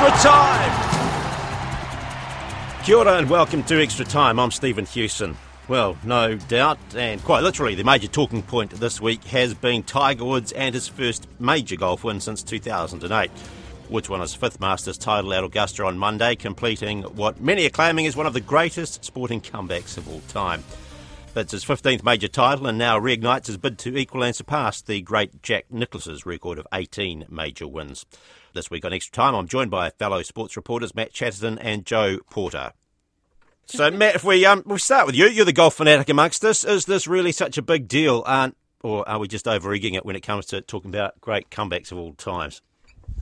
Extra time. Kia ora and welcome to Extra Time. I'm Stephen Hewson. Well, no doubt, and quite literally, the major talking point this week has been Tiger Woods and his first major golf win since 2008. Woods won his fifth Masters title at Augusta on Monday, completing what many are claiming is one of the greatest sporting comebacks of all time. That's his 15th major title and now reignites his bid to equal and surpass the great Jack Nicklaus's record of 18 major wins. This week on Extra Time, I'm joined by fellow sports reporters Matt Chatterton and Joe Porter. So, Matt, if we um, we start with you, you're the golf fanatic amongst us. Is this really such a big deal, uh, or are we just over egging it when it comes to talking about great comebacks of all times?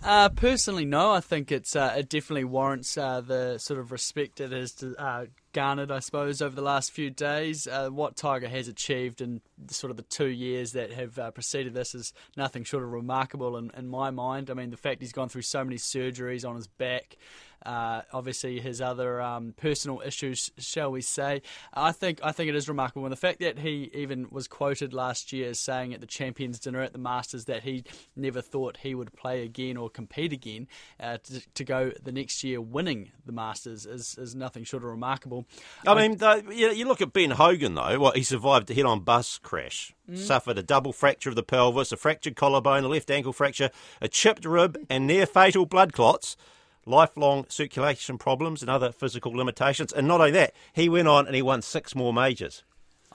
Uh, personally, no. I think it's uh, it definitely warrants uh, the sort of respect it has uh, garnered, I suppose, over the last few days. Uh, what Tiger has achieved in sort of the two years that have uh, preceded this is nothing short of remarkable in, in my mind. I mean, the fact he's gone through so many surgeries on his back. Uh, obviously, his other um, personal issues, shall we say? I think I think it is remarkable, and the fact that he even was quoted last year as saying at the Champions Dinner at the Masters that he never thought he would play again or compete again uh, to, to, go the next year winning the Masters is, is nothing short of remarkable. I, I mean, you look at Ben Hogan though. Well, he survived a head-on bus crash. Mm. Suffered a double fracture of the pelvis, a fractured collarbone, a left ankle fracture, a chipped rib, and near fatal blood clots lifelong circulation problems and other physical limitations. And not only that, he went on and he won six more majors.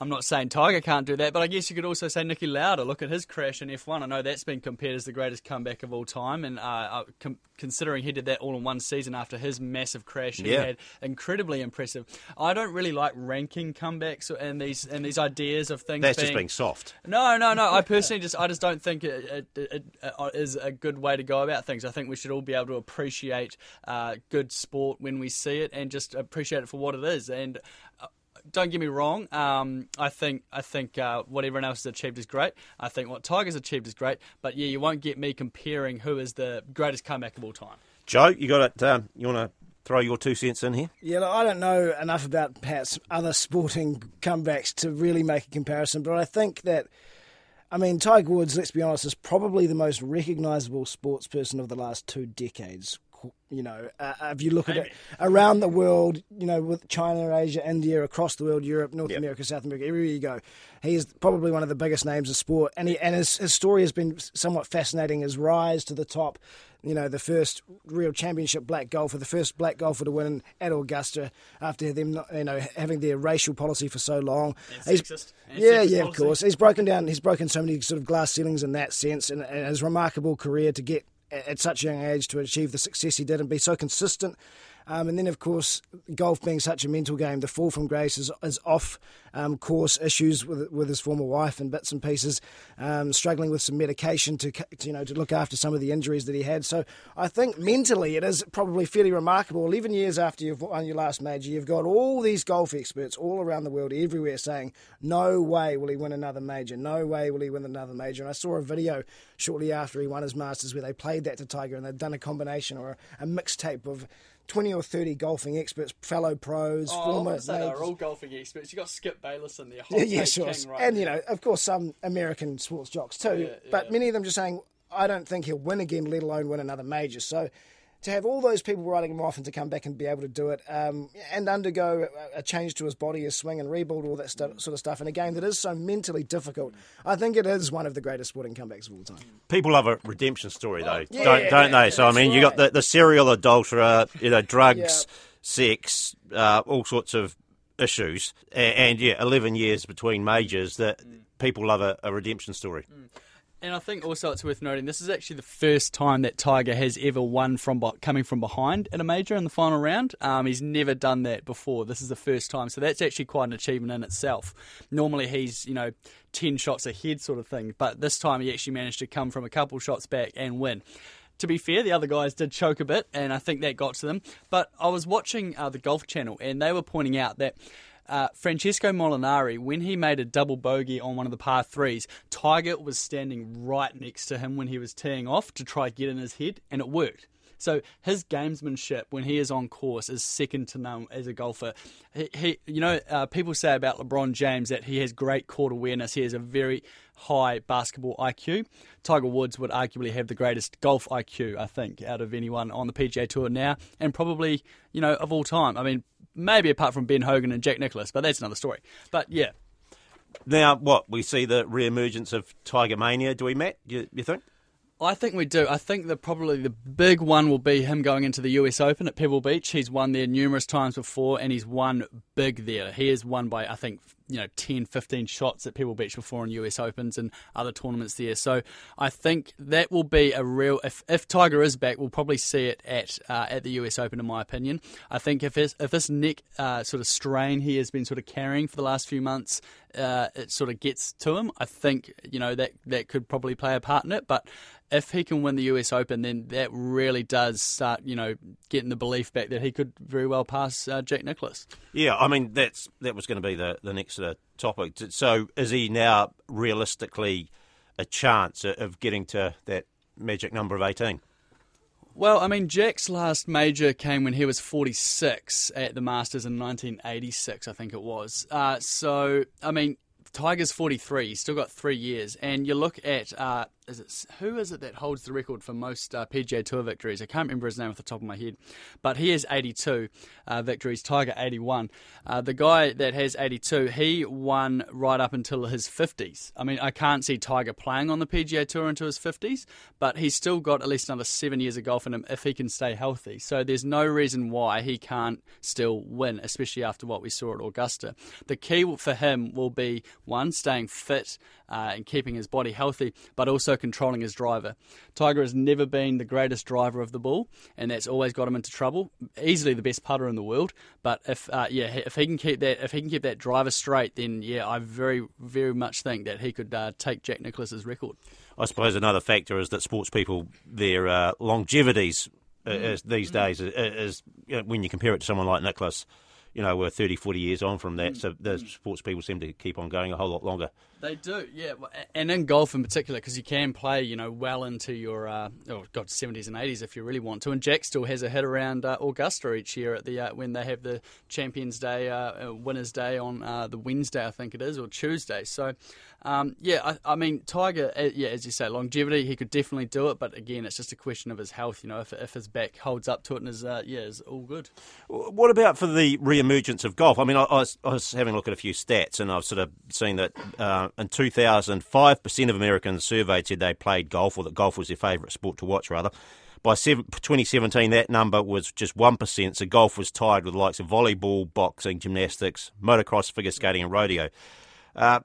I'm not saying Tiger can't do that, but I guess you could also say Niki Lauda. Look at his crash in F1. I know that's been compared as the greatest comeback of all time, and uh, uh com- considering he did that all in one season after his massive crash, he yeah. had incredibly impressive. I don't really like ranking comebacks and these and these ideas of things. That's being, just being soft. No, no, no. I personally just I just don't think it, it, it, it is a good way to go about things. I think we should all be able to appreciate uh, good sport when we see it and just appreciate it for what it is. And uh, don't get me wrong. Um, I think I think uh, what everyone else has achieved is great. I think what Tigers achieved is great. But yeah, you won't get me comparing who is the greatest comeback of all time. Joe, you got it. Um, you want to throw your two cents in here? Yeah, look, I don't know enough about perhaps other sporting comebacks to really make a comparison, but I think that. I mean, Tiger Woods, let's be honest, is probably the most recognisable sports person of the last two decades you know, uh, if you look at it around the world, you know, with China, Asia, India, across the world, Europe, North yep. America, South America, everywhere you go, he is probably one of the biggest names of sport. And he, and his, his story has been somewhat fascinating. His rise to the top, you know, the first real championship black golfer, the first black golfer to win at Augusta after them, not, you know, having their racial policy for so long. And sexist. And yeah, yeah, policy. of course. He's broken down. He's broken so many sort of glass ceilings in that sense, and, and his remarkable career to get at such a young age to achieve the success he did and be so consistent. Um, and then, of course, golf being such a mental game, the fall from grace is, is off um, course issues with with his former wife and bits and pieces, um, struggling with some medication to, to, you know to look after some of the injuries that he had. So I think mentally it is probably fairly remarkable. Eleven years after you've won your last major, you've got all these golf experts all around the world, everywhere, saying no way will he win another major, no way will he win another major. And I saw a video shortly after he won his Masters where they played that to Tiger and they'd done a combination or a, a mixtape of 20 or 30 golfing experts, fellow pros, oh, former. They're all golfing experts. You've got Skip Bayless in there. Yeah, yeah, sure. King, right and, you know, of course, some American sports jocks too. Yeah, but many of them just saying, I don't think he'll win again, let alone win another major. So to have all those people writing him off and to come back and be able to do it um, and undergo a, change to his body, his swing, and rebuild all that st- sort of stuff in a game that is so mentally difficult, I think it is one of the greatest sporting comebacks of all time. People love a redemption story, though, yeah, don't, don't they? So, I mean, right. you got the, the serial adulterer, you know, drugs, yeah. sex, uh, all sorts of issues, and, and, yeah, 11 years between majors that people love a, a redemption story. Mm. And I think also it's worth noting this is actually the first time that Tiger has ever won from coming from behind in a major in the final round. Um, he's never done that before. This is the first time, so that's actually quite an achievement in itself. Normally he's you know ten shots ahead sort of thing, but this time he actually managed to come from a couple shots back and win to be fair, the other guys did choke a bit, and I think that got to them. But I was watching uh, the Golf Channel, and they were pointing out that uh, Francesco Molinari, when he made a double bogey on one of the par threes, Tiger was standing right next to him when he was teeing off to try get in his head, and it worked. So his gamesmanship when he is on course is second to none as a golfer. He, he you know, uh, people say about LeBron James that he has great court awareness. He has a very high basketball IQ. Tiger Woods would arguably have the greatest golf IQ, I think, out of anyone on the PGA Tour now, and probably, you know, of all time. I mean, maybe apart from Ben Hogan and Jack Nicklaus, but that's another story. But yeah. Now, what we see the re-emergence of Tiger mania. Do we, Matt? You, you think? I think we do. I think that probably the big one will be him going into the US Open at Pebble Beach. He's won there numerous times before, and he's won big there. He has won by, I think, you know 10, 15 shots at Pebble Beach before in US Opens and other tournaments there. So I think that will be a real. If, if Tiger is back, we'll probably see it at uh, at the US Open, in my opinion. I think if this, if this neck uh, sort of strain he has been sort of carrying for the last few months, uh, it sort of gets to him. I think you know that that could probably play a part in it, but if he can win the US Open, then that really does start, you know, getting the belief back that he could very well pass uh, Jack Nicklaus. Yeah, I mean that's that was going to be the the next uh, topic. So is he now realistically a chance of getting to that magic number of eighteen? Well, I mean, Jack's last major came when he was 46 at the Masters in 1986, I think it was. Uh, so, I mean, Tiger's 43. He's still got three years. And you look at uh, is it who is it that holds the record for most uh, PGA Tour victories? I can't remember his name off the top of my head, but he has 82 uh, victories. Tiger 81. Uh, the guy that has 82, he won right up until his 50s. I mean, I can't see Tiger playing on the PGA Tour until his 50s, but he's still got at least another seven years of golf in him if he can stay healthy. So there's no reason why he can't still win, especially after what we saw at Augusta. The key for him will be one, staying fit uh, and keeping his body healthy, but also controlling his driver. Tiger has never been the greatest driver of the ball, and that's always got him into trouble. Easily the best putter in the world, but if uh, yeah, if he can keep that if he can keep that driver straight, then yeah, I very very much think that he could uh, take Jack Nicklaus's record. I suppose another factor is that sports people their uh, longevities mm. these mm. days is, you know, when you compare it to someone like Nicklaus you know, we're 30, 40 years on from that. Mm. So the sports people seem to keep on going a whole lot longer. They do, yeah. And in golf in particular, because you can play, you know, well into your, uh, oh, God, 70s and 80s if you really want to. And Jack still has a hit around uh, Augusta each year at the uh, when they have the Champions Day, uh, uh, Winners' Day on uh, the Wednesday, I think it is, or Tuesday. So, um, yeah, I, I, mean, Tiger, yeah, as you say, longevity, he could definitely do it. But again, it's just a question of his health. You know, if, if his back holds up to it and is, yeah, is all good. What about for the re-emergence of golf? I mean, I, I, was, I was having a look at a few stats, and I've sort of seen that in 2000, 5% of Americans surveyed said they played golf or that golf was their favourite sport to watch, rather. By 2017, that number was just 1%, so golf was tied with the likes of volleyball, boxing, gymnastics, motocross, figure skating, and rodeo. Uh,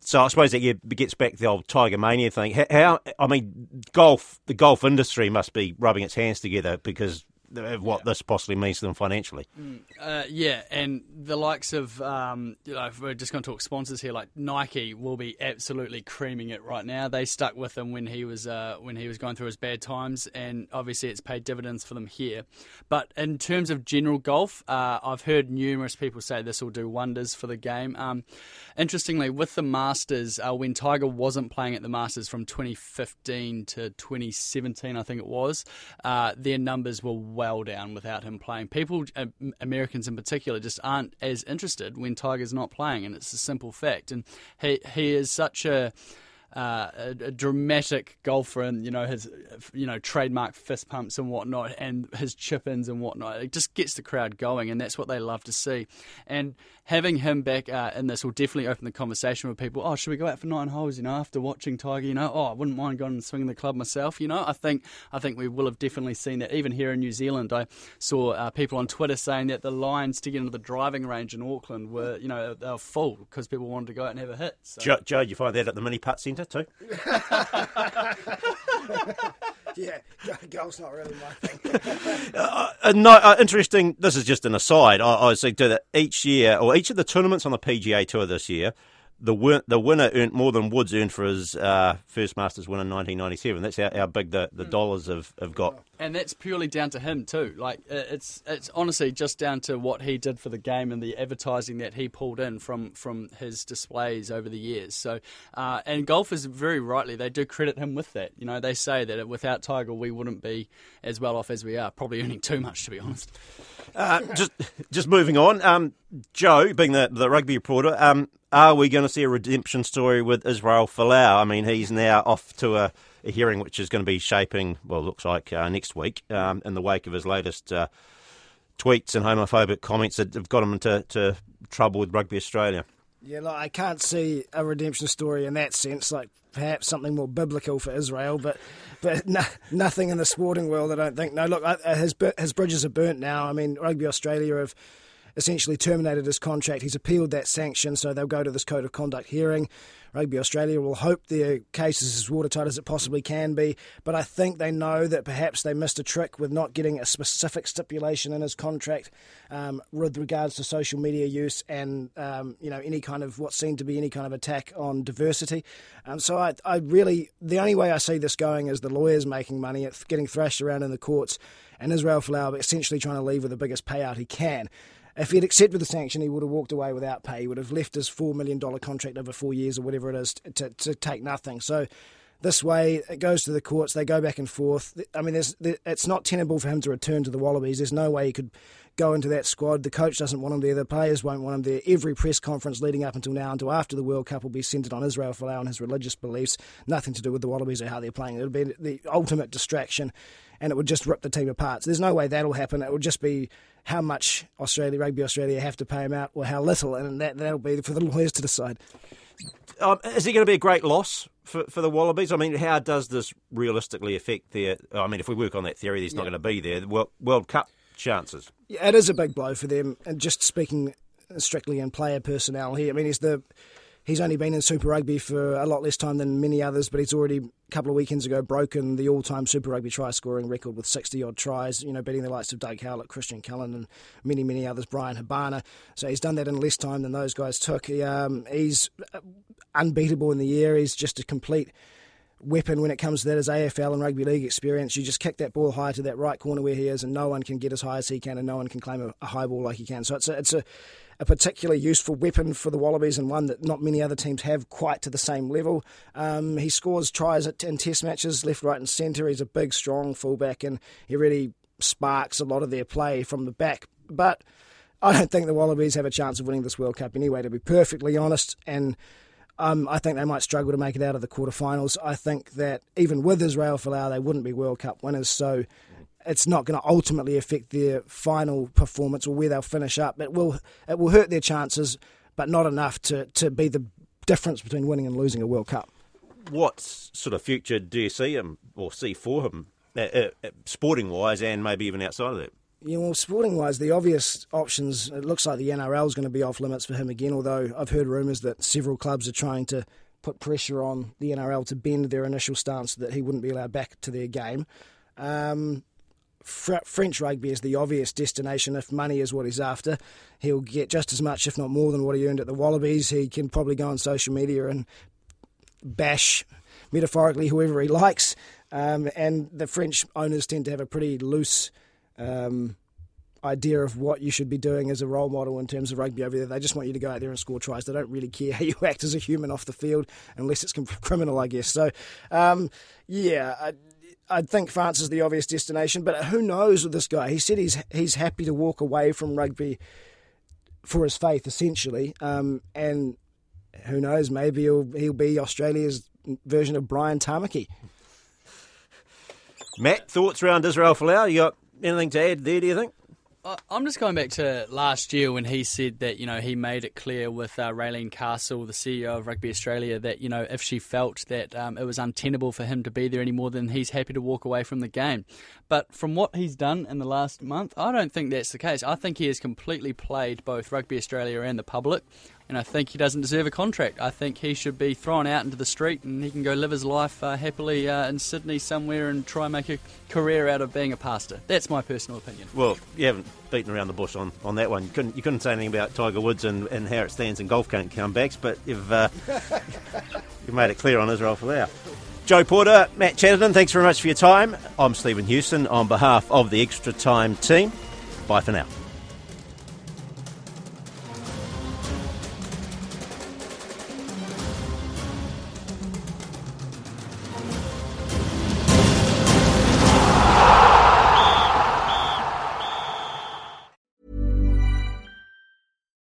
so I suppose that gets back to the old Tiger Mania thing. How, I mean, golf, the golf industry must be rubbing its hands together because of what yeah. this possibly means to them financially. Mm, uh, yeah, and the likes of, um, you know, we're just going to talk sponsors here, like Nike will be absolutely creaming it right now. They stuck with him when he was uh, when he was going through his bad times, and obviously it's paid dividends for them here. But in terms of general golf, uh, I've heard numerous people say this will do wonders for the game. Um, interestingly, with the Masters, uh, when Tiger wasn't playing at the Masters from 2015 to 2017, I think it was, uh, their numbers were well down without him playing. People, uh, Americans in particular, just aren't as interested when Tiger's not playing, and it's a simple fact. And he he is such a uh, a, a, dramatic golfer and you know his you know trademark fist pumps and whatnot and his chip ins and whatnot. It just gets the crowd going and that's what they love to see. And having him back uh, in this will definitely open the conversation with people. Oh should we go out for nine holes you know after watching Tiger you know? Oh I wouldn't mind going and swinging the club myself you know? I think I think we will have definitely seen that. Even here in New Zealand I saw uh, people on Twitter saying that the lines to get into the driving range in Auckland were you know they were full because people wanted to go out and have a hit so. Joe, Joe you find that at the mini putt centre centre too. yeah, golf's not really my thing. uh, uh, no, uh, interesting. This is just an aside. I, I was saying that each year, or each of the tournaments on the PGA Tour this year, the win- the winner earned more than Woods earned for his uh, first Masters win in 1997. That's how, how big the, the mm. dollars have, have got. And that's purely down to him too. Like it's it's honestly just down to what he did for the game and the advertising that he pulled in from from his displays over the years. So uh, and golfers very rightly they do credit him with that. You know they say that without Tiger we wouldn't be as well off as we are. Probably earning too much to be honest. Uh, just just moving on. Um, Joe, being the the rugby reporter, um, are we going to see a redemption story with Israel Folau? I mean, he's now off to a, a hearing which is going to be shaping, well, looks like uh, next week, um, in the wake of his latest uh, tweets and homophobic comments that have got him into to trouble with Rugby Australia. Yeah, like, I can't see a redemption story in that sense. Like perhaps something more biblical for Israel, but but no, nothing in the sporting world. I don't think. No, look, his his bridges are burnt now. I mean, Rugby Australia have essentially terminated his contract. He's appealed that sanction, so they'll go to this code of conduct hearing. Rugby Australia will hope their case is as watertight as it possibly can be, but I think they know that perhaps they missed a trick with not getting a specific stipulation in his contract um, with regards to social media use and um, you know any kind of what seemed to be any kind of attack on diversity. Um, so I, I really the only way I see this going is the lawyers making money, getting thrashed around in the courts, and Israel Folau essentially trying to leave with the biggest payout he can. If he'd accepted the sanction, he would have walked away without pay. He would have left his $4 million contract over four years or whatever it is to, to take nothing. So this way, it goes to the courts. They go back and forth. I mean, it's not tenable for him to return to the Wallabies. There's no way he could go into that squad. The coach doesn't want him there. The players won't want him there. Every press conference leading up until now, until after the World Cup, will be centred on Israel Folau and his religious beliefs. Nothing to do with the Wallabies or how they're playing. It'll be the ultimate distraction, and it would just rip the team apart. So there's no way that'll happen. It will just be how much Australia, Rugby Australia, have to pay him out, or how little, and that that'll be for the lawyers to decide. Um, is it going to be a great loss for, for the Wallabies? I mean, how does this realistically affect their? I mean, if we work on that theory, he's yeah. not going to be there. World Cup chances. Yeah, it is a big blow for them. And just speaking strictly in player personnel here, I mean, he's the He's only been in Super Rugby for a lot less time than many others, but he's already a couple of weekends ago broken the all-time Super Rugby try scoring record with 60 odd tries. You know, beating the likes of Doug Howlett, Christian Cullen, and many many others. Bryan Habana. So he's done that in less time than those guys took. He, um, he's unbeatable in the air. He's just a complete weapon when it comes to that is AFL and rugby league experience. You just kick that ball high to that right corner where he is, and no one can get as high as he can, and no one can claim a, a high ball like he can. So it's a, it's a a particularly useful weapon for the Wallabies and one that not many other teams have quite to the same level. Um, he scores tries in test matches, left, right, and centre. He's a big, strong fullback, and he really sparks a lot of their play from the back. But I don't think the Wallabies have a chance of winning this World Cup anyway, to be perfectly honest. And um, I think they might struggle to make it out of the quarterfinals. I think that even with Israel Folau, they wouldn't be World Cup winners. So it's not going to ultimately affect their final performance or where they'll finish up. It will it will hurt their chances, but not enough to, to be the difference between winning and losing a World Cup. What sort of future do you see him or see for him, uh, uh, sporting wise, and maybe even outside of that? Yeah, well, sporting wise, the obvious options, it looks like the NRL is going to be off limits for him again, although I've heard rumours that several clubs are trying to put pressure on the NRL to bend their initial stance that he wouldn't be allowed back to their game. Um, Fr- French rugby is the obvious destination. If money is what he's after, he'll get just as much, if not more, than what he earned at the Wallabies. He can probably go on social media and bash, metaphorically, whoever he likes. Um, and the French owners tend to have a pretty loose um, idea of what you should be doing as a role model in terms of rugby over there. They just want you to go out there and score tries. They don't really care how you act as a human off the field, unless it's criminal, I guess. So, um, yeah. I, I'd think France is the obvious destination, but who knows with this guy? He said he's he's happy to walk away from rugby for his faith, essentially, um, and who knows? Maybe he'll he'll be Australia's version of Brian Tamaki. Matt, thoughts around Israel Folau? You got anything to add there? Do you think? I'm just going back to last year when he said that you know he made it clear with uh, Raelene Castle, the CEO of Rugby Australia, that you know if she felt that um, it was untenable for him to be there anymore, then he's happy to walk away from the game. But from what he's done in the last month, I don't think that's the case. I think he has completely played both Rugby Australia and the public. And I think he doesn't deserve a contract. I think he should be thrown out into the street and he can go live his life uh, happily uh, in Sydney somewhere and try and make a career out of being a pastor. That's my personal opinion. Well, you haven't beaten around the bush on, on that one. You couldn't, you couldn't say anything about Tiger Woods and, and how it stands in golf comebacks, but you've, uh, you've made it clear on Israel Folau. Joe Porter, Matt Chatterton, thanks very much for your time. I'm Stephen Houston on behalf of the Extra Time team. Bye for now.